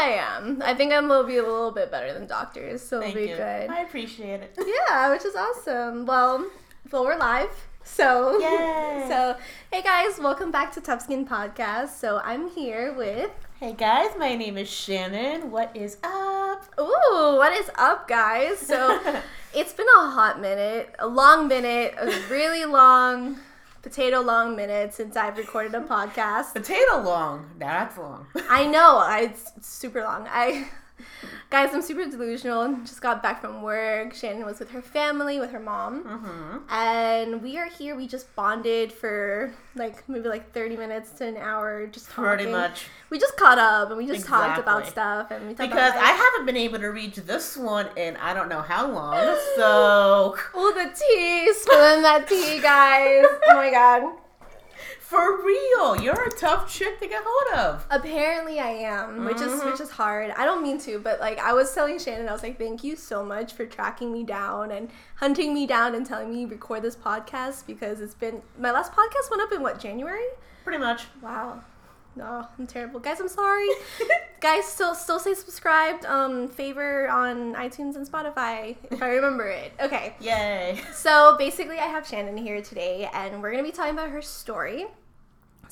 I am. I think I'm will be a little bit better than doctors, so Thank it'll be you. good. I appreciate it. Yeah, which is awesome. Well, well, we're live. So, Yay. so hey guys, welcome back to Tough Skin Podcast. So I'm here with. Hey guys, my name is Shannon. What is up? Ooh, what is up, guys? So it's been a hot minute, a long minute, a really long, potato long minute since I've recorded a podcast. Potato long. That's long. I know, I, it's super long. I, guys, I'm super delusional. Just got back from work. Shannon was with her family, with her mom. Mm-hmm. And we are here. We just bonded for like maybe like 30 minutes to an hour. Just talking. Pretty much. We just caught up and we just talked about stuff. And we talked Because I haven't been able to reach this one in I don't know how long. So Oh, the tea. Spilling that tea, guys. Oh my god. For real, you're a tough chick to get hold of. Apparently I am, which is Mhm. which is hard. I don't mean to, but like I was telling Shannon, I was like, "Thank you so much for tracking me down and hunting me down and telling me record this podcast because it's been my last podcast went up in what January? Pretty much. Wow. No, I'm terrible. Guys, I'm sorry. Guys, still still say subscribed, um, favor on iTunes and Spotify if I remember it. Okay. Yay. So basically I have Shannon here today and we're gonna be talking about her story.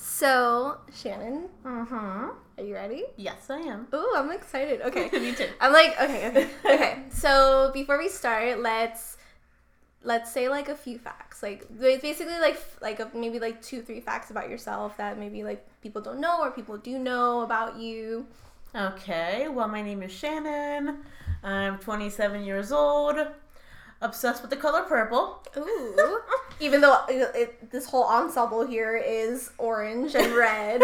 So, Shannon, Mm-hmm. are you ready? Yes, I am. Ooh, I'm excited. Okay. Me too. I'm like, okay, okay. Okay. So before we start, let's let's say like a few facts. Like basically like like maybe like two, three facts about yourself that maybe like people don't know or people do know about you. Okay, well, my name is Shannon. I'm 27 years old. Obsessed with the color purple. Ooh. Even though it, it, this whole ensemble here is orange and red.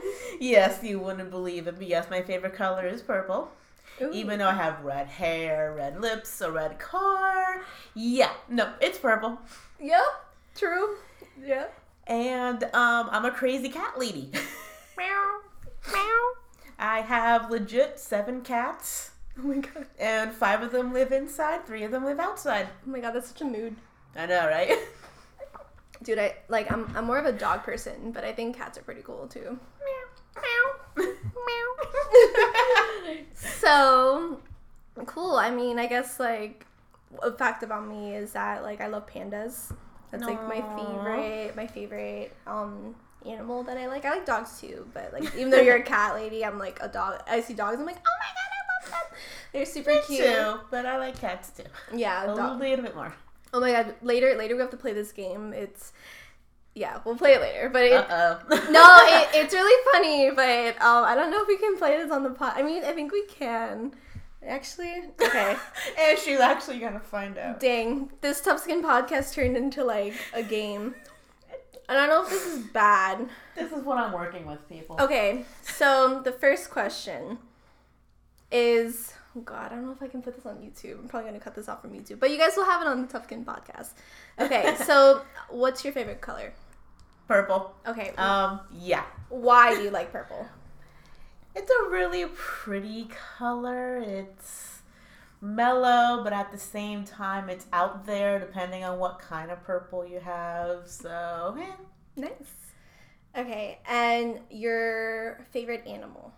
yes, you wouldn't believe it, but yes, my favorite color is purple. Ooh. Even though I have red hair, red lips, a red car. Yeah, no, it's purple. Yep. True. Yep. And um, I'm a crazy cat lady. Meow. Meow. I have legit seven cats, Oh my god. and five of them live inside, three of them live outside. Oh my god, that's such a mood. I know, right? Dude, I like I'm I'm more of a dog person, but I think cats are pretty cool too. Meow. Meow. Meow. so cool. I mean, I guess like a fact about me is that like I love pandas. That's like my favorite my favorite um animal that I like. I like dogs too, but like even though you're a cat lady, I'm like a dog. I see dogs, I'm like, oh my god, I love them. They're super Me cute. too, but I like cats too. Yeah, A dog- little bit more. Oh my god! Later, later we have to play this game. It's yeah, we'll play it later. But it, no, it, it's really funny. But um, I don't know if we can play this on the pod. I mean, I think we can. Actually, okay. and she's actually gonna find out. Dang, this tough skin podcast turned into like a game. And I don't know if this is bad. This is what I'm working with, people. Okay, so the first question is. Oh God, I don't know if I can put this on YouTube. I'm probably gonna cut this off from YouTube, but you guys will have it on the Tough Skin podcast. Okay, so what's your favorite color? Purple. Okay, Um, yeah. why do you like purple? It's a really pretty color. It's mellow, but at the same time, it's out there depending on what kind of purple you have. So, eh. Nice. Okay, and your favorite animal?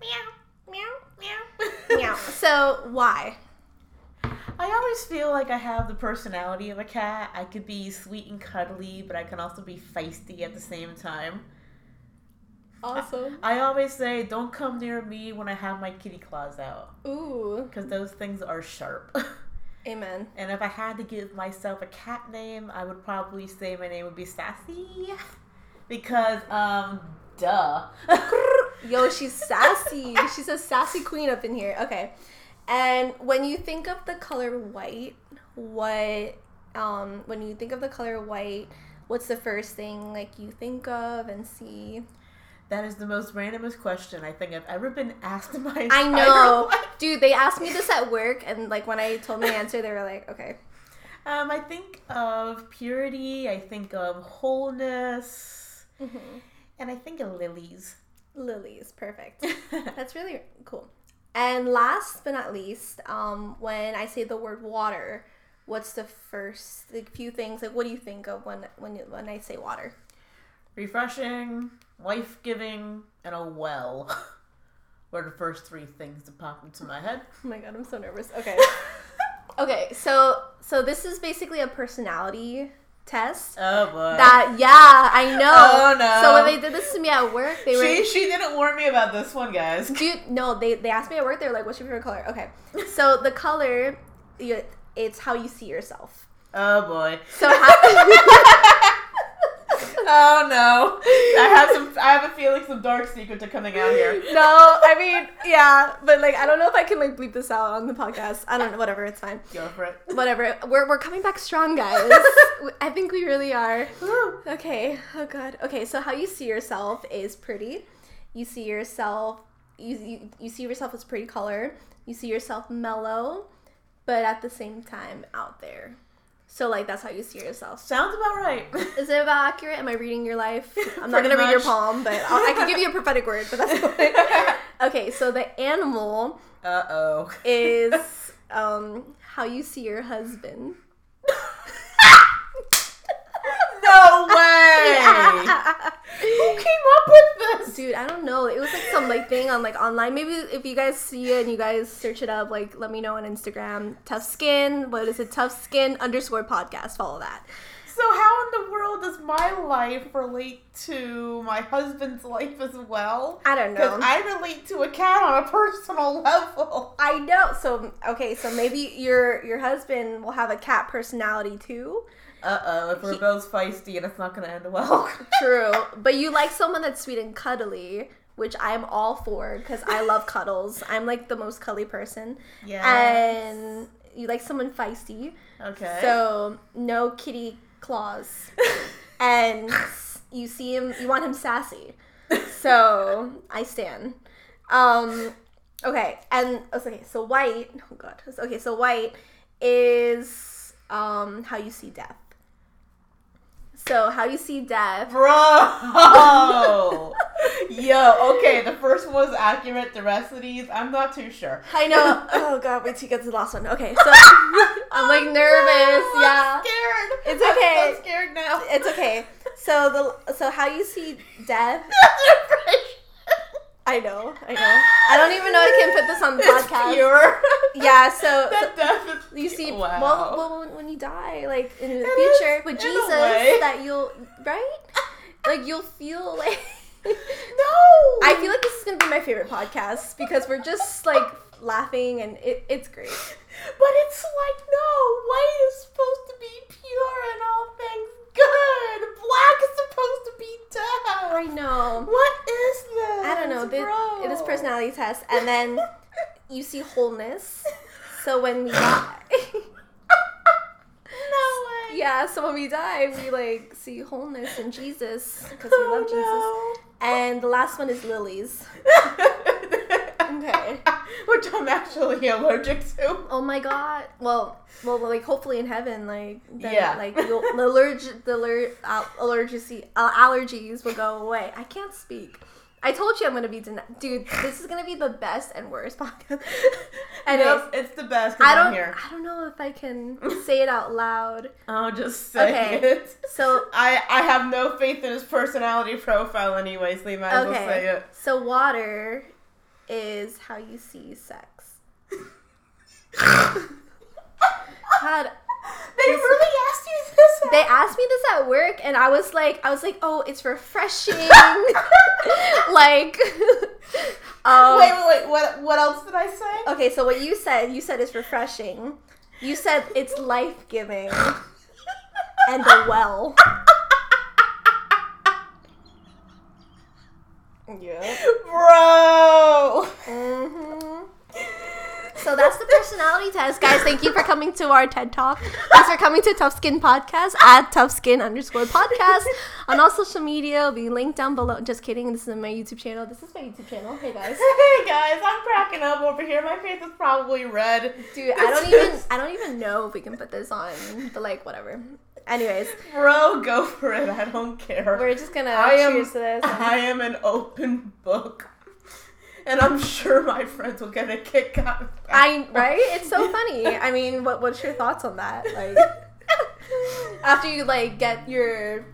Meow. So why? I always feel like I have the personality of a cat. I could be sweet and cuddly, but I can also be feisty at the same time. Awesome. I always say, don't come near me when I have my kitty claws out, Ooh. because those things are sharp. Amen. and if I had to give myself a cat name, I would probably say my name would be Sassy, because um, duh. Yo, she's sassy. She's a sassy queen up in here. Okay. And when you think of the color white, what um when you think of the color white, what's the first thing like you think of and see? that is the most randomest question I think I've ever been asked in my I know. life. Dude, they asked me this at work and like when I told my answer, they were like, "Okay." Um, I think of purity. I think of wholeness, Mhm. and I think of lilies. Lilies, perfect. That's really cool. And last but not least, um, when I say the word water, what's the first like few things like what do you think of when when you, when I say water? Refreshing, life giving, and a well. were the first three things that popped into my head. Oh my god, I'm so nervous. Okay. okay, so so this is basically a personality test. Oh boy. That yeah, I know. Oh, no. So when they did this to me at work, they were she she didn't warn me about this one, guys. Dude, no, they they asked me at work. They were like, "What's your favorite color?" Okay, so the color, it's how you see yourself. Oh boy. So how? Oh no. I have some. I have a feeling some dark secrets are coming out here. no, I mean, yeah, but like, I don't know if I can like bleep this out on the podcast. I don't know. Whatever, it's fine. Go for it. Whatever. We're we're coming back strong, guys. I think we really are. Okay. Oh god. Okay. So how you see yourself is pretty. You see yourself. You, you you see yourself as pretty color. You see yourself mellow, but at the same time out there. So like that's how you see yourself. Sounds about right. Is it about accurate? Am I reading your life? I'm not gonna read your palm, but I'll, I can give you a prophetic word. But that's okay. okay. So the animal Uh oh. is um how you see your husband. No way. Who came up with this? Dude, I don't know. It was like some like thing on like online. Maybe if you guys see it and you guys search it up, like let me know on Instagram. Tough skin. What is it? Tough skin underscore podcast. Follow that. So how in the world does my life relate to my husband's life as well? I don't Because know. I relate to a cat on a personal level. I know. So okay, so maybe your your husband will have a cat personality too. Uh oh, if we're both feisty and it's not gonna end well. True, but you like someone that's sweet and cuddly, which I'm all for because I love cuddles. I'm like the most cuddly person, yeah. and you like someone feisty. okay. So no kitty claws, and you see him. You want him sassy. So I stand. Um. Okay, and okay. So white. Oh god. Okay, so white is um how you see death. So how you see death. Bro! Yo, okay, the first one was accurate. The rest of these, I'm not too sure. I know. Oh god, wait till you get to the last one. Okay, so I'm like nervous. Oh, no, yeah. I'm scared. It's okay. I'm so scared now. It's okay. So the so how you see death I know, I know. I don't even know I can put this on the It's podcast. pure. Yeah, so, that so you see, wow. well, well, when- you die, like in the It future is, with Jesus, that you'll right, like you'll feel like. no. I feel like this is gonna be my favorite podcast because we're just like laughing and it, it's great. But it's like, no, white is supposed to be pure and all things good. Black is supposed to be death. I know. What is this? I don't know. This, bro? it is personality test, and then you see wholeness. So when we die, no way. yeah. So when we die, we like see wholeness in Jesus because we love Jesus. Oh, And the last one is lilies. Okay. Which I'm actually allergic to. Oh my god. Well, well, like hopefully in heaven, like then, Yeah. like you'll, the allerg the aller, al- allergy uh, allergies will go away. I can't speak. I told you I'm gonna be den- dude. This is gonna be the best and worst podcast. Anyways, Nope, it's the best. I I'm don't. here. I don't know if I can say it out loud. I'll just say Okay. it. So I, I have no faith in his personality profile anyway, so you might as well say it. So water is how you see sex. God, They really asked you they asked me this at work, and I was like, I was like, oh, it's refreshing. like, um, wait, wait, wait. What, what else did I say? okay. So what you said, you said it's refreshing. You said it's life giving and the well. Yeah. Bro! hmm So that's the personality test, guys. Thank you for coming to our TED Talk. Thanks for coming to Tough Skin Podcast at Tough Skin underscore podcast on all social media. It'll be linked down below. Just kidding. This is my YouTube channel. This is my YouTube channel. Hey guys, Hey guys, I'm cracking up over here. My face is probably red. dude. I don't even. I don't even know if we can put this on, but like whatever. Anyways, Bro, go for it. I don't care. we're just gonna I am, cheers to this. I am an open book. And I'm sure my friends will get a kick out of that. I right? It's so funny. I mean, what what's your thoughts on that? Like after you like get your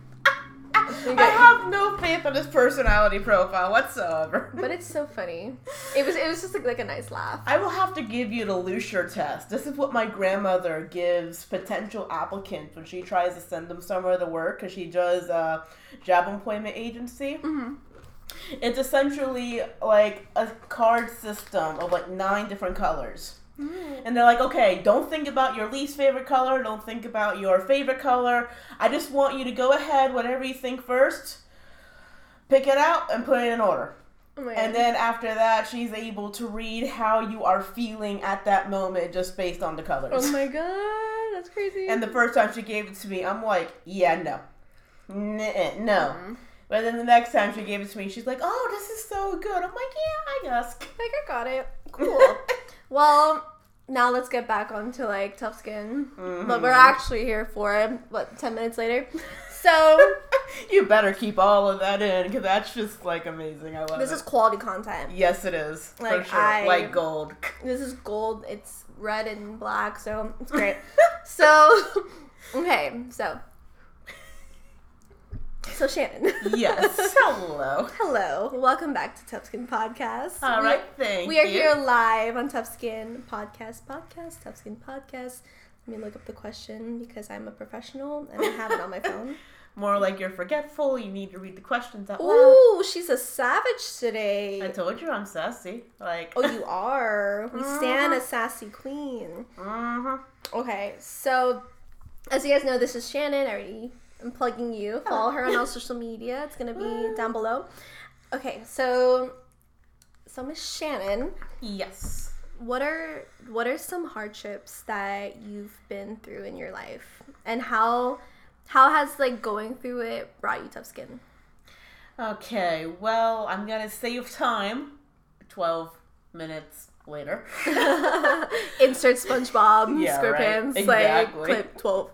I have no faith in his personality profile whatsoever. But it's so funny. It was it was just like, like a nice laugh. I will have to give you the Lüscher test. This is what my grandmother gives potential applicants when she tries to send them somewhere to work because she does a job employment agency. Mm-hmm. It's essentially like a card system of like nine different colors. And they're like, okay, don't think about your least favorite color. Don't think about your favorite color. I just want you to go ahead, whatever you think first, pick it out and put it in order. Oh And then after that, she's able to read how you are feeling at that moment just based on the colors. Oh my god, that's crazy. and the first time she gave it to me, I'm like, yeah, no. Nuh-uh, no. Mhm. But then the next time she gave it to me, she's like, oh, this is so good. I'm like, yeah, I guess. like I got it. Cool. well, now let's get back onto like tough skin. But we're Mhm. actually here for it. what ten minutes later. So you better keep all of that in because that's just like amazing. I love it. this it. is quality content. yes, it is Like, for sure. I- Like gold. This is gold. It's red and black, so it's great. so okay, so so Shannon. yes. Hello. Hello. Welcome back to Tough Skin Podcast. All We- right. Thank We are you. here live on Tough Skin Podcast, podcast, Tough Skin Podcast. Let me look up the question because I'm a professional and I have it on my phone. More like you're forgetful. You need to read the questions out loud. Ooh, she's a savage today. I told you I'm sassy. Like. Oh, you are. We stand a Mhm. sassy queen. hmm Okay, so as you guys know, this is Shannon. I already am plugging you. Follow her on all social media. It's gonna be down below. Okay, so so Miss Shannon, Yes. what are what are some hardships that you've been through in your life, and how how has like going through it brought you tough skin? Okay. Well, I'm gonna save time. Twelve minutes later. Insert SpongeBob Yeah, SquarePants right. Exactly. like clip 12,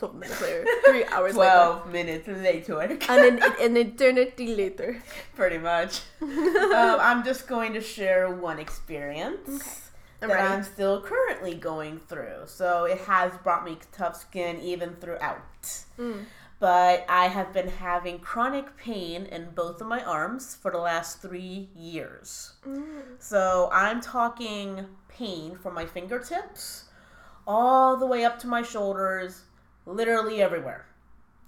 12 minutes later, three hours later, Twelve minutes later. and then an eternity later. Pretty much. um, I'm just going to share one experience I'm that ready. I'm still currently going through. So it has brought me tough skin even throughout. Mm. But I have been having chronic pain in both of my arms for the last three years. Mm. So I'm talking pain from my fingertips all the way up to my shoulders, literally everywhere.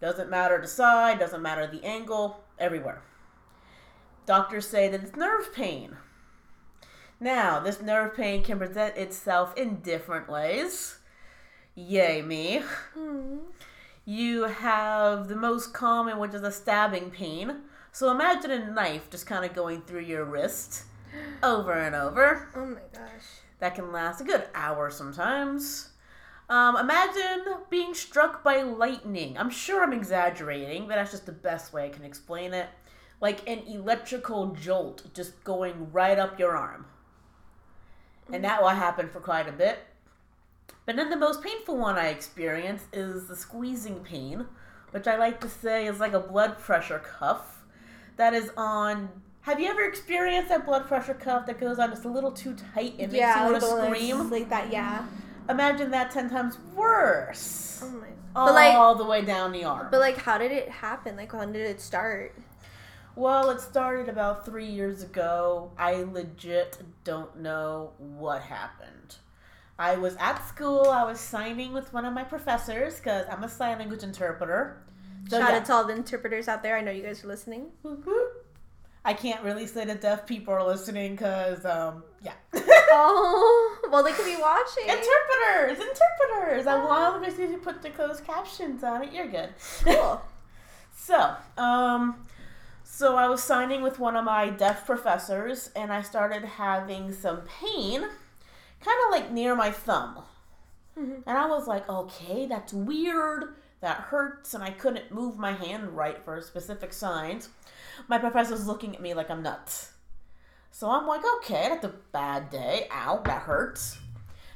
Doesn't matter the side, doesn't matter the angle, everywhere. Doctors say that it's nerve pain. Now, this nerve pain can present itself in different ways. Yay, me. Mm. You have the most common, which is a stabbing pain. So imagine a knife just kind of going through your wrist over and over. Oh my gosh. That can last a good hour sometimes. Um, imagine being struck by lightning. I'm sure I'm exaggerating, but that's just the best way I can explain it. Like an electrical jolt just going right up your arm. And that will happen for quite a bit. But then the most painful one I experience is the squeezing pain, which I like to say is like a blood pressure cuff that is on. Have you ever experienced that blood pressure cuff that goes on just a little too tight and makes you want to scream? like that. Yeah. Imagine that ten times worse. Oh my. God. All But like, the way down the arm. but like, how did it happen? Like, when did it start? Well, it started about three years ago. I legit don't know what happened. I was at school. I was signing with one of my professors because I'm a sign language interpreter. So, Shout yeah. out to all the interpreters out there. I know you guys are listening. Whoop. I can't really say that deaf people are listening because, um, yeah. Oh, well, they could be watching. interpreters, interpreters. I want to to put the closed captions on it. You're good. Cool. So, um, so I was signing with one of my deaf professors, and I started having some pain, kind of like near my thumb. Mhm. And I was like, okay, that's weird. That hurts, and I couldn't move my hand right for specific signs. My professor's looking at me like I'm nuts. So I'm like, okay, that's a bad day. Ow, that hurts.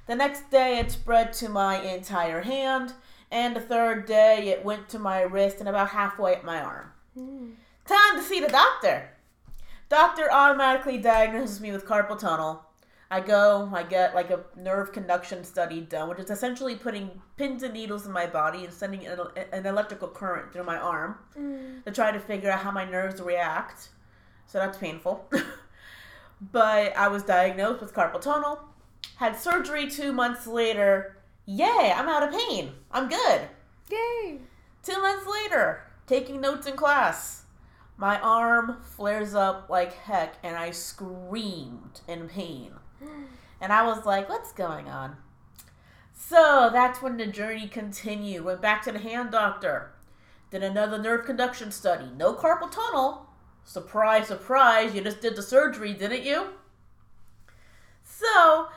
The next day, it spread to my entire hand, and the third day, it went to my wrist and about halfway up my arm. Mm. Time to see the doctor. Doctor automatically diagnoses me with carpal tunnel. I go, I get like a nerve conduction study done, which is essentially putting pins and needles in my body and sending an, an electrical current through my arm Mm. to try to figure out how my nerves react. So that's painful. but I was diagnosed with carpal tunnel, had surgery two months later. Yay, I'm out of pain. I'm good. Yay! Two months later, taking notes in class, my arm flares up like heck and I screamed in pain. And I was like, what's going on? So that's when the journey continued. Went back to the hand doctor. Did another nerve conduction study. No carpal tunnel. Surprise, surprise. You just did the surgery, didn't you? So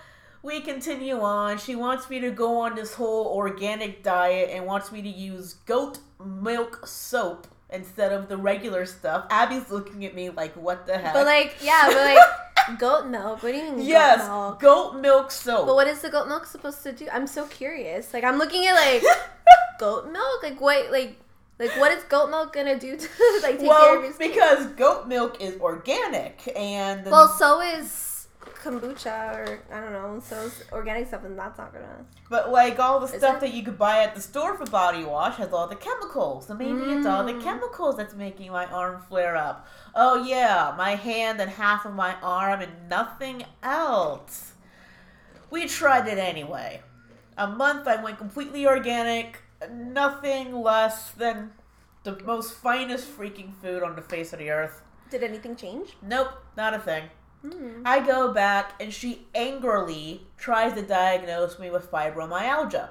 we continue on. She wants me to go on this whole organic diet and wants me to use goat milk soap instead of the regular stuff. Abby's looking at me like, what the heck? But like, yeah, but like goat milk. What do you mean yes, goat milk? goat milk soap. But what is the goat milk supposed to do? I'm so curious. Like I'm looking at like goat milk. Like what? Like like what is goat milk gonna do to like take care of well, your skin? because goat milk is organic and well, so is kombucha or I don't know. So organic stuff, and that's not gonna. but like all the Is stuff it? that you could buy at the store for body wash has all the chemicals. So maybe it's all the Mm. chemicals that's making my arm flare up. Oh yeah, my hand and half of my arm and nothing else. We tried it anyway. A month I went completely organic, nothing less than the most finest freaking food on the face of the earth. Did anything change? Nope, not a thing. Hmm. I go back and she angrily tries to diagnose me with fibromyalgia.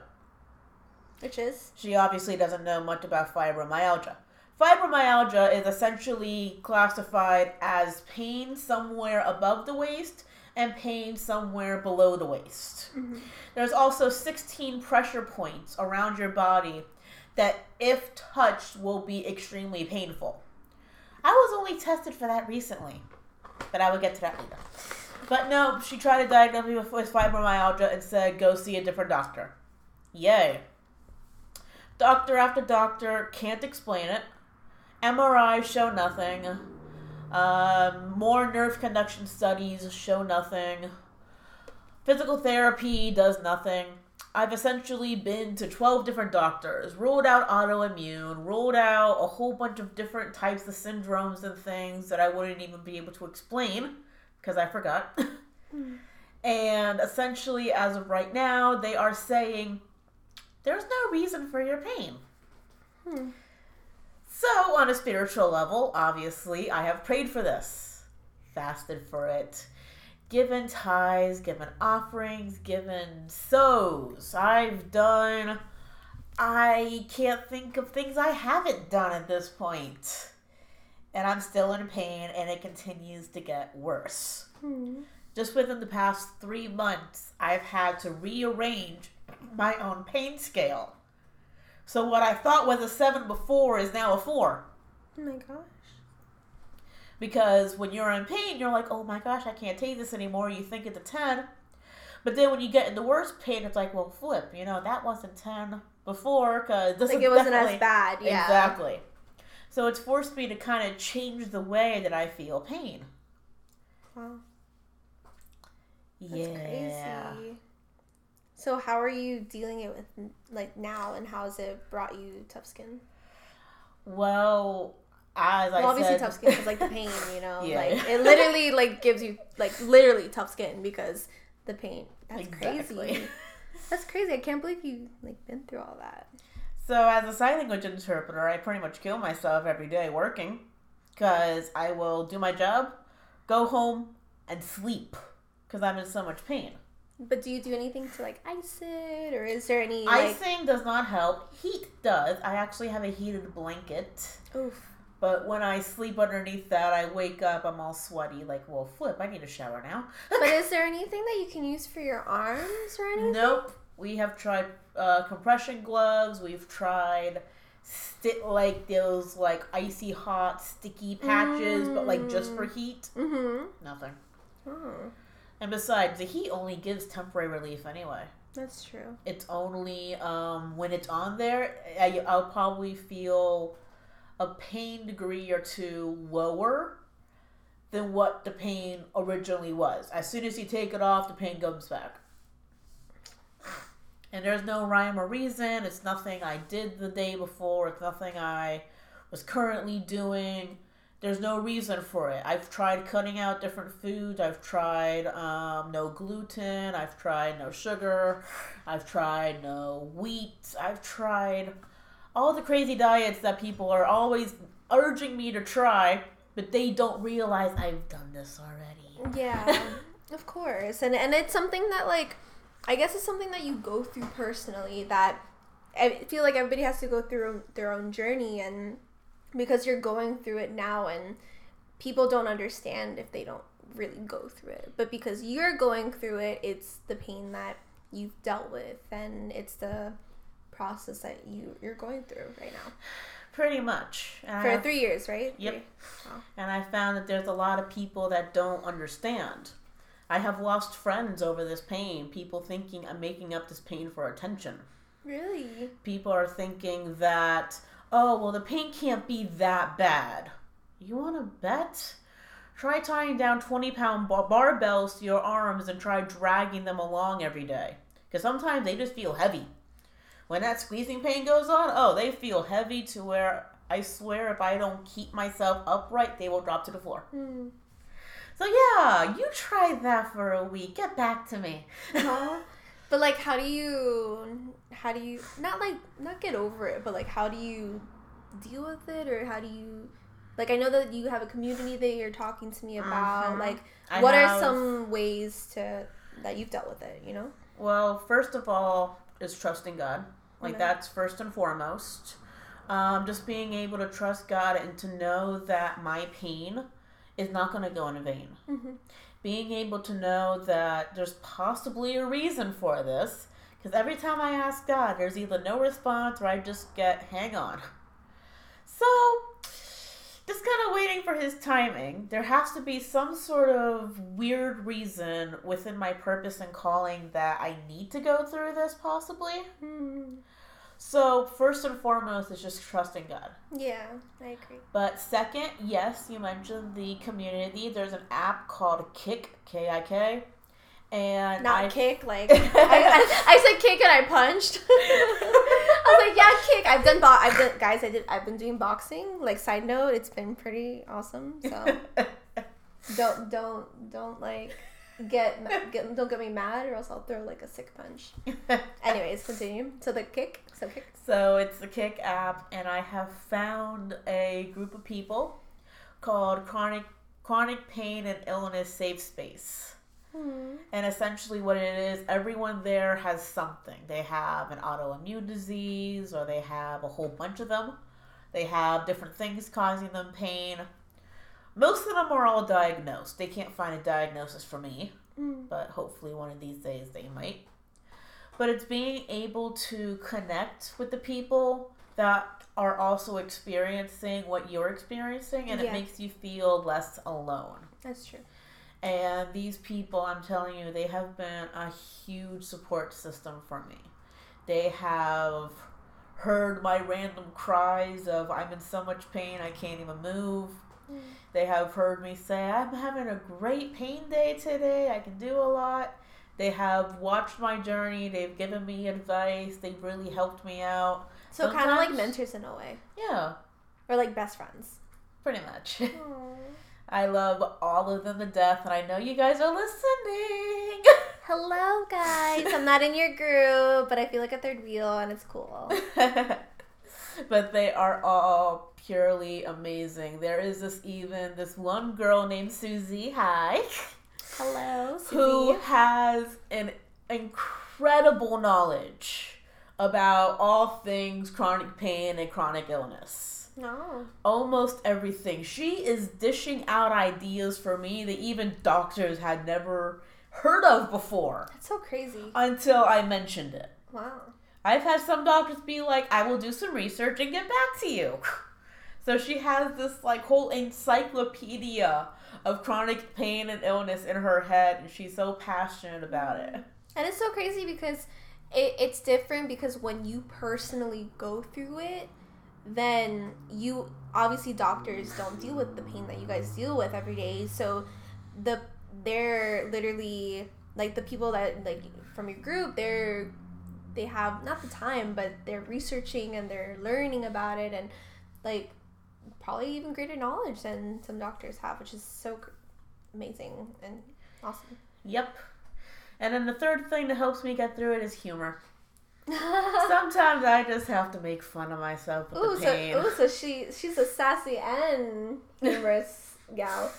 Which is She obviously doesn't know much about fibromyalgia. Fibromyalgia is essentially classified as pain somewhere above the waist and pain somewhere below the waist. Mhm. There's also 16 pressure points around your body that, if touched, will be extremely painful. I was only tested for that recently, but I will get to that later. But no, she tried to diagnose me with, fibromyalgia and said, go see a different doctor. Yay. Doctor after doctor can't explain it. MRI show nothing. Um, more nerve conduction studies show nothing. Physical therapy does nothing. I've essentially been to 12 different doctors, ruled out autoimmune, ruled out a whole bunch of different types of syndromes and things that I wouldn't even be able to explain because I forgot. and essentially, as of right now, they are saying there's no reason for your pain. Hmm. So, on a spiritual level, obviously, I have prayed for this, fasted for it, given tithes, given offerings, given sows. I've done. I can't think of things I haven't done at this point. And I'm still in pain, and it continues to get worse. Hmm. Just within the past three months, I've had to rearrange my own pain scale. So what I thought was a seven before is now a four. Oh my gosh. Because when you're in pain, you're like, oh my gosh, I can't take this anymore. You think it's a 10. But then when you get in the worst pain, it's like, well, flip. You know, that wasn't 10 before because this Like is it wasn't as bad. Yeah. Exactly. So it's forced me to kind of change the way that I feel pain. Wow. That's yeah. crazy. So how are you dealing it with like now, and how has it brought you tough skin? Well, as I obviously said, tough skin is like the pain, you know, Yeah. like it literally like gives you like literally tough skin because the pain. That's Exactly. crazy. That's crazy. I can't believe you like been through all that. So, as a sign language interpreter, I pretty much kill myself every day working because I will do my job, go home, and sleep because I'm in so much pain. But do you do anything to like ice it, or is there any like? Icing does not help. Heat does. I actually have a heated blanket. Oof. But when I sleep underneath that, I wake up, I'm all sweaty, like, well, flip, I need a shower now. But is there anything that you can use for your arms or anything? Nope. We have tried uh, compression gloves. We've tried sti- like those like icy hot sticky patches, but like just for heat. Mm-hmm. Nothing. Oh, And besides, the heat only gives temporary relief anyway. that's true. It's only um, when it's on there, I, I'll probably feel a pain degree or two lower than what the pain originally was. As soon as you take it off, the pain comes back. And there's no rhyme or reason. It's nothing I did the day before. It's nothing I was currently doing. There's no reason for it. I've tried cutting out different foods. I've tried um, no gluten. I've tried no sugar. I've tried no wheat. I've tried all the crazy diets that people are always urging me to try, but they don't realize I've done this already. Yeah, of course. And and it's something that like I guess it's something that you go through personally that I feel like everybody has to go through their own journey and because you're going through it now and people don't understand if they don't really go through it. But because you're going through it, it's the pain that you've dealt with and it's the process that you you're going through right now. Pretty much. And For I've- three years, right? Yep. And I found that there's a lot of people that don't understand. I have lost friends over this pain. People thinking I'm making up this pain for attention. Really? People are thinking that, oh, well, the pain can't be that bad. You want to bet? Try tying down 20 pound bar- barbells to your arms and try dragging them along every day. Because sometimes they just feel heavy. When that squeezing pain goes on, oh, they feel heavy to where I swear if I don't keep myself upright, they will drop to the floor. Hmm. So yeah, you try that for a week. Get back to me. Huh? But like, how do you, how do you, not like, not get over it, but like, how do you deal with it, or how do you, like, I know that you have a community that you're talking to me about. Mhm. Like, I what are some ways to that you've dealt with it? You know? Well, first of all, is trusting God. Like that's first and foremost. Um, just being able to trust God and to know that my pain is not going to go in vain. Mm-hmm. Being able to know that there's possibly a reason for this. Because every time I ask God, there's either no response or I just get, hang on. So, just kind of waiting for his timing. There has to be some sort of weird reason within my purpose and calling that I need to go through this, possibly. Hmm. So, first and foremost, is just trusting God. Yeah, I agree. But second, yes, you mentioned the community. There's an app called Kik, K I K. And Not I kick, like I, I, I said kick and I punched. I was like, yeah, kick. I've done bo- I've done guys. I did. I've been doing boxing. Like side note, it's been pretty awesome. So don't don't don't like get, get don't get me mad or else I'll throw like a sick punch. Anyways, continue. So the kick. So kick. So it's the Kik app, and I have found a group of people called Chronic Chronic Pain and Illness Safe Space. Hmm. And essentially, what it is, everyone there has something. They have an autoimmune disease, or they have a whole bunch of them. They have different things causing them pain. Most of them are all diagnosed. They can't find a diagnosis for me, Hmm. but hopefully, one of these days they might. But it's being able to connect with the people that are also experiencing what you're experiencing, and Yeah. it makes you feel less alone. That's true. And these people, I'm telling you, they have been a huge support system for me. They have heard my random cries of, I'm in so much pain, I can't even move. Mm. They have heard me say, I'm having a great pain day today, I can do a lot. They have watched my journey, they've given me advice, they've really helped me out. So kind of like mentors in a way, Yeah, or like best friends. pretty much. I love all of them to death, and I know you guys are listening. Hello, guys. I'm not in your group, but I feel like a third wheel, and it's cool. but they are all purely amazing. There is this even this one girl named Susie, hi, Hello, who has an incredible knowledge about all things chronic pain and chronic illness. No. Almost everything. She is dishing out ideas for me that even doctors had never heard of before That's so crazy. until I mentioned it. Wow. I've had some doctors be like, I will do some research and get back to you. So she has this like whole encyclopedia of chronic pain and illness in her head, and she's so passionate about it. And it's so crazy because it, it's different because when you personally go through it, then you obviously doctors don't deal with the pain that you guys deal with every day. So the they're literally like the people that like from your group, they're they have not the time, but they're researching and they're learning about it and like probably even greater knowledge than some doctors have, which is so amazing and awesome. Yep. And then the third thing that helps me get through it is humor. Sometimes I just have to make fun of myself with Ooh, the so ooh, so she she's a sassy and humorous gal.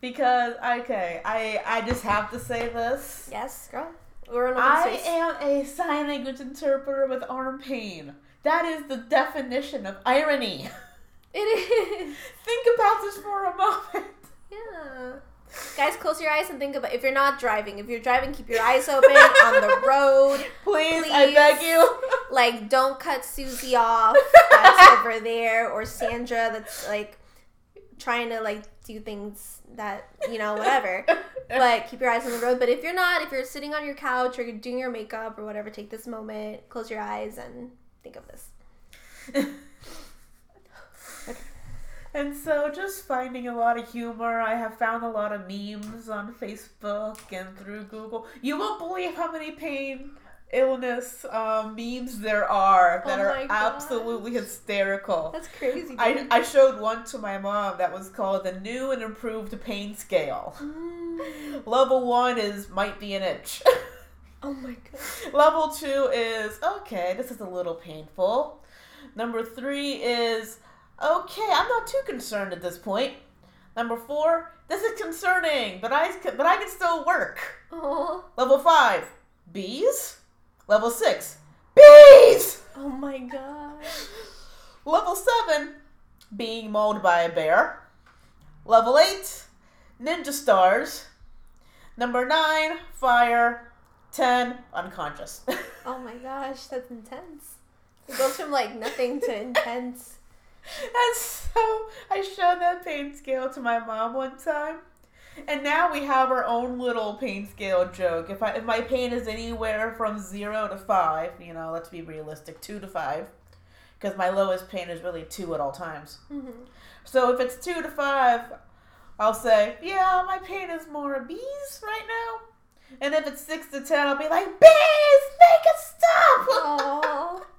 Because okay, I I just have to say this. Yes, girl. We're in I space. am a sign language interpreter with arm pain. That is the definition of irony. It is. Think about this for a moment. Yeah. Guys, close your eyes and think about if you're not driving. If you're driving, keep your eyes open on the road. Please, I beg you. Like, don't cut Susie off. That's over there, or Sandra. That's like trying to like do things that you know whatever. But keep your eyes on the road. But if you're not, if you're sitting on your couch or you're doing your makeup or whatever, take this moment, close your eyes, and think of this. And so, just finding a lot of humor. I have found a lot of memes on Facebook and through Google. You won't believe how many pain, illness um, memes there are that Oh are gosh. absolutely hysterical. That's crazy. I, dude. I showed one to my mom that was called the new and improved pain scale. Mm. Level one is might be an inch. Oh my god. Level two is okay, this is a little painful. Number three is okay, I'm not too concerned at this point. Number four, this is concerning, but I but I can still work. Oh. Level five, bees. Level six, bees. Oh my god. Level seven, being mauled by a bear. Level eight, ninja stars. Number nine, fire. Ten, unconscious. Oh my gosh, that's intense. It goes from like nothing to intense. And so I showed that pain scale to my mom one time. And now we have our own little pain scale joke. If I if my pain is anywhere from zero to five, you know, let's be realistic, two to five. Because my lowest pain is really two at all times. hmm So if it's two to five, I'll say, Yeah, my pain is more a bees right now. And if it's six to ten, I'll be like, Bees, make it stop!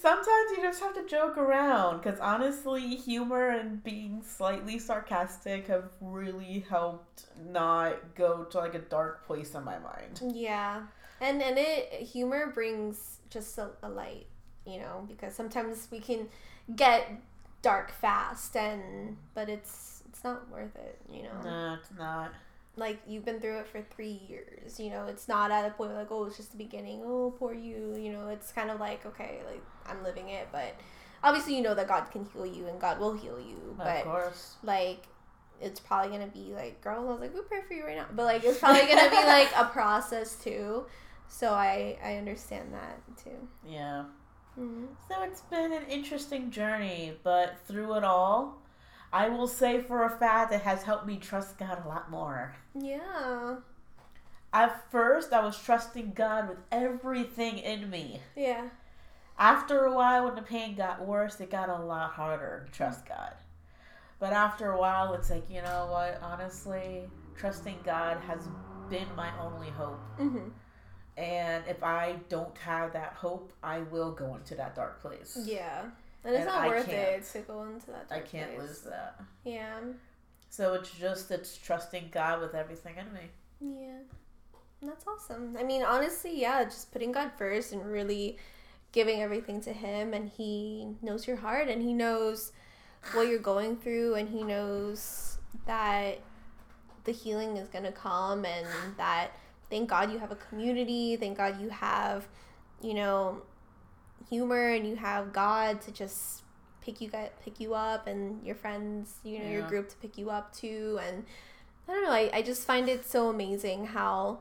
Sometimes you just have to joke around because honestly, humor and being slightly sarcastic have really helped not go to like a dark place in my mind. Yeah, and and it humor brings just a, a light, you know, because sometimes we can get dark fast, and but it's it's not worth it, you know. No, it's not. Like you've been through it for three years, you know. It's not at a point like oh, it's just the beginning. Oh, poor you, you know. It's kind of like okay, like I'm living it, but obviously you know that God can heal you and God will heal you, of but course. like it's probably gonna be like girl i was like we pray for you right now but like it's probably gonna be like a process too so i i understand that too Yeah. mm-hmm. So it's been an interesting journey, but through it all, I will say for a fact it has helped me trust God a lot more. yeah At first, I was trusting God with everything in me. yeah After a while, when the pain got worse, it got a lot harder to trust God. But after a while, it's like, you know what? Honestly, trusting God has been my only hope. mm-hmm. And if I don't have that hope, I will go into that dark place. yeah and it's And not I worth it to go into that I can't place. lose that. yeah So it's just it's trusting God with everything in me. yeah that's awesome i mean honestly yeah just putting god first and really giving everything to him and he knows your heart and he knows what you're going through and he knows that the healing is going to come and that thank god you have a community thank god you have you know humor and you have god to just pick you guys pick you up and your friends you know your group to pick you up too and i don't know I, I just find it so amazing how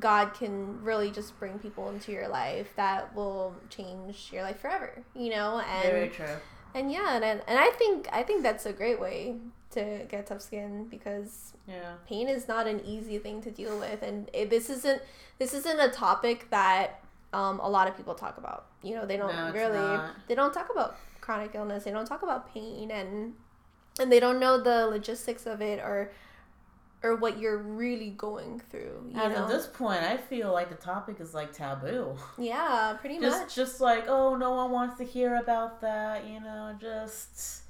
god can really just bring people into your life that will change your life forever you know and Very true. and yeah, and, and I think I think that's a great way to get tough skin because Yeah. pain is not an easy thing to deal with, and it, this isn't this isn't a topic that um, a lot of people talk about. You know, they don't No, really not. they don't talk about chronic illness. They don't talk about pain and and they don't know the logistics of it or or what you're really going through. You As know, at this point, I feel like the topic is like taboo. yeah, pretty Just, much. just like, oh, no one wants to hear about that. You know, just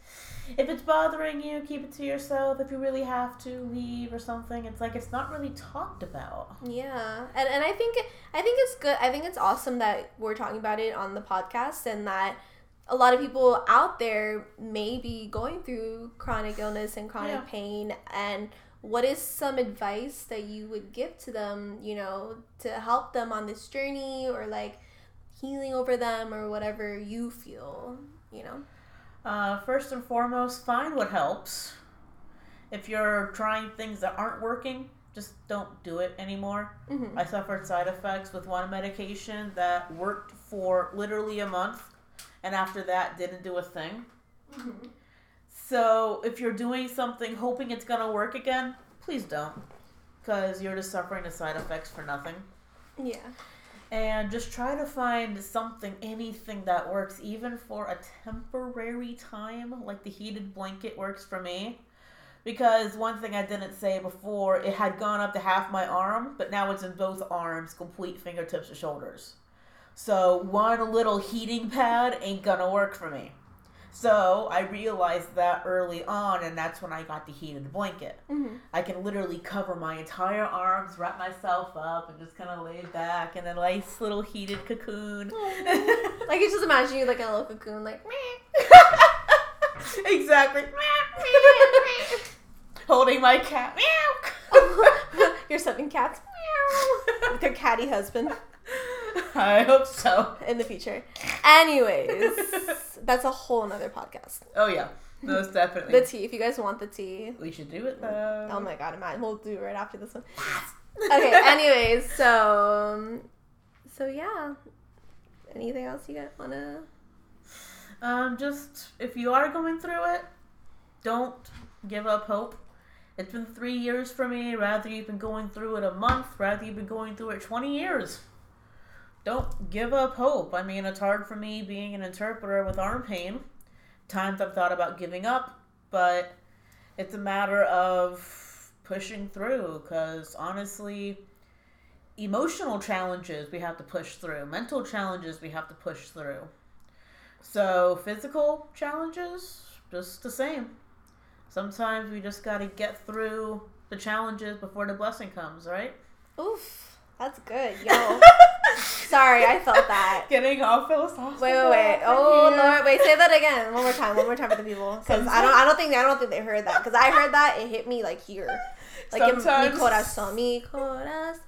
if it's bothering you, keep it to yourself. If you really have to leave or something, it's like it's not really talked about. Yeah, and and I think I think it's good. I think it's awesome that we're talking about it on the podcast and that a lot of people out there may be going through chronic illness and chronic Yeah. pain. And what is some advice that you would give to them? You know, to help them on this journey or like healing over them or whatever you feel. You know. Uh, first and foremost, find what helps. If you're trying things that aren't working, just don't do it anymore. hmm I suffered side effects with one medication that worked for literally a month, and after that, didn't do a thing. So, if you're doing something hoping it's gonna work again, please don't. Because you're just suffering the side effects for nothing. Yeah. And just try to find something, anything that works, even for a temporary time, like the heated blanket works for me. Because one thing I didn't say before, it had gone up to half my arm, but now it's in both arms, complete fingertips to shoulders. So one little heating pad ain't gonna work for me. So I realized that early on, and that's when I got the heated blanket. hmm I can literally cover my entire arms, wrap myself up, and just kind of lay back in a nice little heated cocoon. Like you just imagine you like in a little cocoon, like. Me. Exactly. Holding my cat. You're seven cats with your catty husband I hope so. in the future. Anyways, that's a whole nother podcast. Oh yeah, most definitely. The tea, if you guys want the tea. we should do it though. Oh my god, imagine we'll do it right after this one. Okay, anyways, so so yeah. Anything else you guys wanna Um, just if you are going through it, don't give up hope. It's been three years for me. Rather you've been going through it a month. Rather you've been going through it twenty years. Don't give up hope. I mean, it's hard for me being an interpreter with arm pain. Times I've thought about giving up, but it's a matter of pushing through. Because honestly, emotional challenges we have to push through. Mental challenges we have to push through. So physical challenges, just the same. Sometimes we just gotta get through the challenges before the blessing comes, right? Oof, that's good, yo. Sorry, I felt that. Getting all philosophical. Wait, wait, wait. Oh here. Lord, wait. Say that again. One more time. One more time for the people, because I don't. I don't think. I don't think they heard that. Because I heard that it hit me like here, like in mi corazón, mi corazón.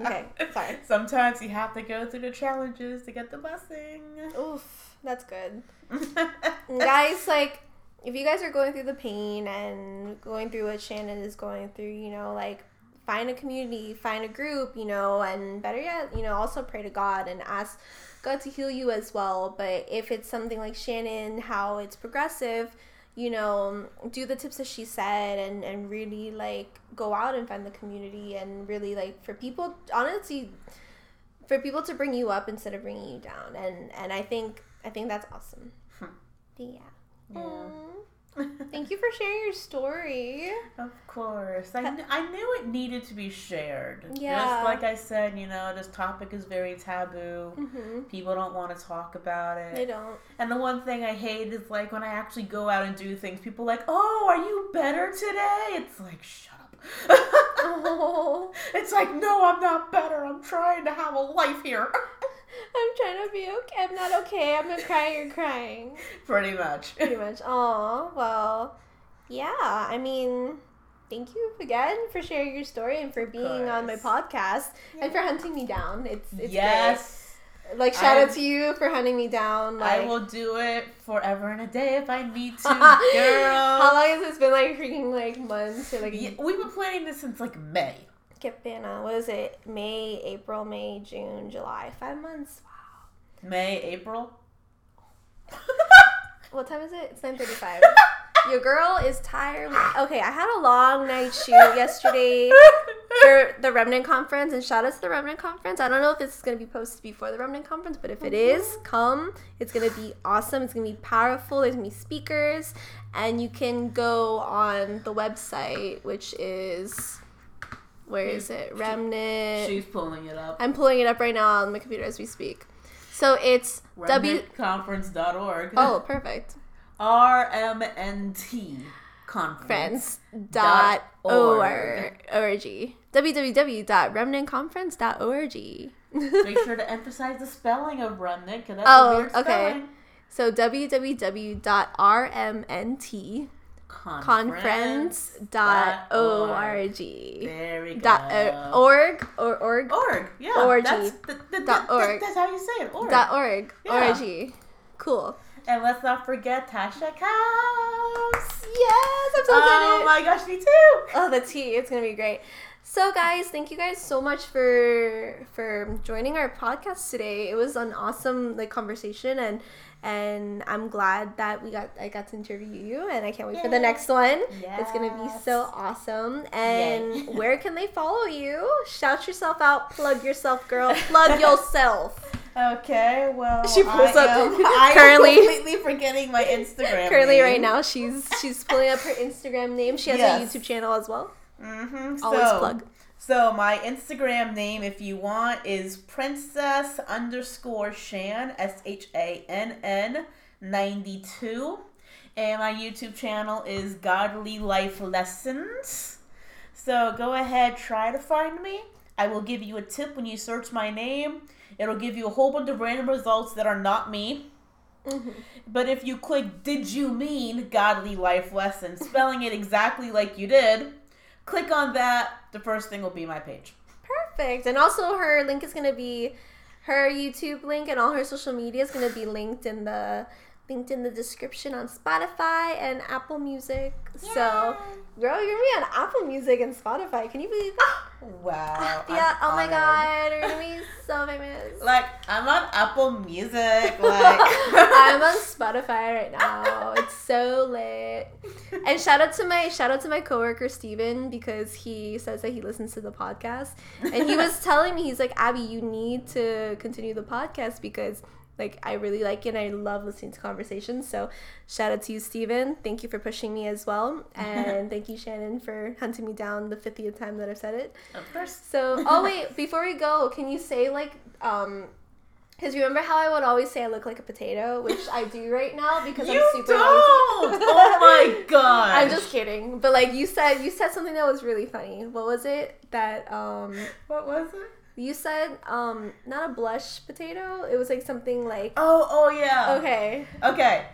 Okay, sorry. Sometimes you have to go through the challenges to get the blessing. Oof, that's good. guys, like, if you guys are going through the pain and going through what Shannon is going through, you know, like, find a community, find a group, you know, and better yet, you know, also pray to God and ask God to heal you as well. But if it's something like Shannon, how it's progressive, you know, do the tips that she said and, and really, like, go out and find the community and really, like, for people, honestly, for people to bring you up instead of bringing you down. And, and I think, I think that's awesome. Hmm. But yeah. Yeah. Thank you for sharing your story. Of course. I, kn- I knew it needed to be shared. Yeah. Just like I said, you know, this topic is very taboo. hmm People don't want to talk about it. They don't. And the one thing I hate is like when I actually go out and do things, people are like, "Oh, are you better today?" It's like, shut up. Oh, it's like, no, I'm not better. I'm trying to have a life here. I'm trying to be okay. I'm not okay. I'm not crying. You're crying. Pretty much. Pretty much. Oh well, yeah. I mean, thank you again for sharing your story and for being on my podcast and for hunting me down. It's it's yes. great. Like shout out to you for hunting me down. Like, I will do it forever and a day if I need to, girl. How long has this been? Like freaking like months or like Yeah, we've been planning this since like May. Que pena. What is it? May, April, May, June, July. Five months. May, April. What time is it? It's nine thirty-five. Your girl is tired. Okay, I had a long night shoot yesterday. for the Remnant Conference and shout out to the Remnant Conference. I don't know if this is going to be posted before the Remnant Conference, but if it is, mm-hmm. come. It's going to be awesome. It's going to be powerful. There's going to be speakers. And you can go on the website, which is. Where is it? Remnant. She's pulling it up. I'm pulling it up right now on my computer as we speak. So it's W. Remnantconference.org. Oh, perfect. RMNT conference. Friends www.remnantconference.org. Make sure to emphasize the spelling of remnant because that's Oh, okay. spelling. So www.rmnt conference.org. There we go. Dot org or org Org. Yeah. Org. That's, the, the, Dot org. that's how you say it. Org. dot org Yeah. org. Cool. and let's not forget Tasha Cobbs. Yes, I'm so Oh excited. my gosh, me too. Oh, the tea. It's gonna be great. So, guys, thank you guys so much for for joining our podcast today. It was an awesome like conversation, and and I'm glad that we got I got to interview you, and I can't wait for the next one. It's gonna be so awesome. And where can they follow you? Shout yourself out. Plug yourself, girl. Plug yourself. Okay, well, She pulls I up am, I currently- completely forgetting my Instagram. Currently, name. right now, she's she's pulling up her Instagram name. She has Yes. a YouTube channel as well. Mm-hmm. Always so, plug. So my Instagram name, if you want, is princess underscore Shan S H A N N ninety two, and my YouTube channel is Godly Life Lessons. So go ahead, try to find me. I will give you a tip when you search my name. It'll give you a whole bunch of random results that are not me. Mhm. But if you click Did You Mean Godly Life Lessons, spelling it exactly like you did, click on that. The first thing will be my page. Perfect. And also her link is gonna be her YouTube link and all her social media is gonna be linked in the linked in the description on Spotify and Apple Music. So girl, you're gonna be on Apple Music and Spotify. Can you believe that? Wow. yeah, I'm oh my god, you're gonna be so famous. Like, I'm on Apple Music. Like, I'm on Spotify right now. It's so lit. And shout out to my shout out to my coworker Steven because he says that he listens to the podcast. And he was telling me he's like, Abby, you need to continue the podcast because like I really like it and I love listening to conversations. So shout out to you, Stephen. Thank you for pushing me as well. And thank you, Shannon, for hunting me down the 50th time that I've said it. of course. So, oh wait, before we go, can you say like, um, because remember how I would always say I look like a potato, which I do right now because You I'm super don't! lazy. oh my god! I'm just kidding, but like you said, you said something that was really funny. What was it that um What was it? You said? Um, not a blush potato. It was like something like Oh, oh yeah. okay, Okay.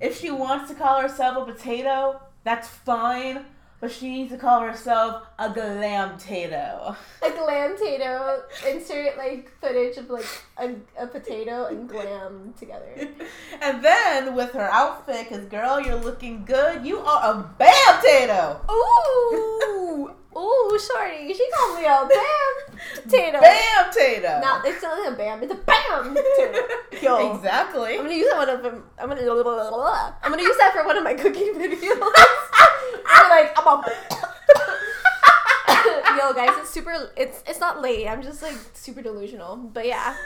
If she wants to call herself a potato, that's fine. But she needs to call herself a glam tato. a glam potato. Insert like footage of like a, a potato and glam together. and then with her outfit, because girl, you're looking good. You are a bam tato. Ooh, ooh, shorty, she called me a bam potato. Bam tato. Not it's not a bam, it's a bam potato. Yo. exactly. I'm gonna use that one of them. I'm gonna I'm gonna use that for one of my cooking videos. I'm like I'm a Yo guys, it's super it's it's not late. I'm just like super delusional. But yeah.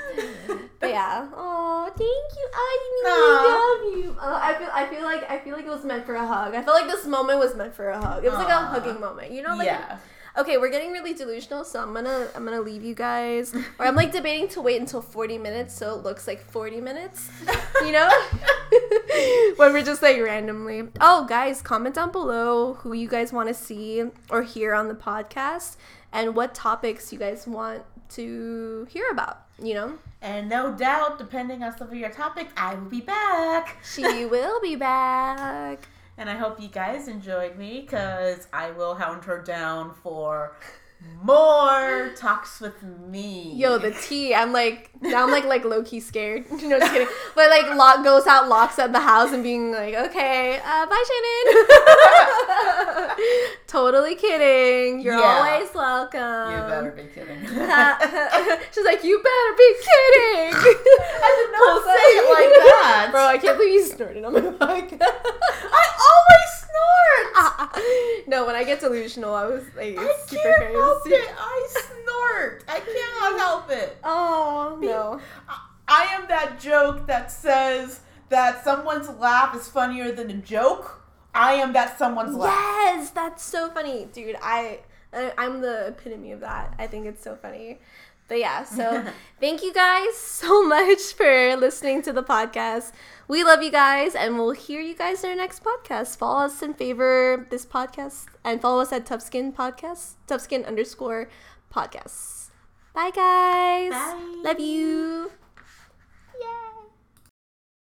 But yeah. Oh, thank you. I love you. Uh, I feel I feel like I feel like it was meant for a hug. I felt like this moment was meant for a hug. It was like a hugging moment. You know like yeah. Okay, we're getting really delusional, so I'm gonna I'm gonna leave you guys. Or I'm like debating to wait until 40 minutes so it looks like 40 minutes. You know? when we're just like randomly. Oh, guys, comment down below who you guys want to see or hear on the podcast and what topics you guys want to hear about, you know? And no doubt, depending on some of your topics, I will be back. She will be back. And I hope you guys enjoyed me because I will hound her down for more talks with me. Yo, the tea. I'm like now I'm like like low key scared. no, just kidding. But like lock goes out, locks at the house, and being like, okay, uh, bye, Shannon. totally kidding. You're Yeah. always welcome. you better be kidding. She's like, you better be kidding. I did not say it like that. bro. I can't believe you snorted on my podcast. I always snort. no, when I get delusional, I was like I super can't help it. I snort. I cannot help it. Oh no. I am that joke that says that someone's laugh is funnier than a joke. I am that someone's laugh. Yes, that's so funny, dude. I I'm the epitome of that. I think it's so funny. But yeah, so thank you guys so much for listening to the podcast. We love you guys, and we'll hear you guys in our next podcast. Follow us and favor this podcast, and follow us at Toughskin Podcast, Toughskin underscore podcasts. Bye, guys. Bye. Love you.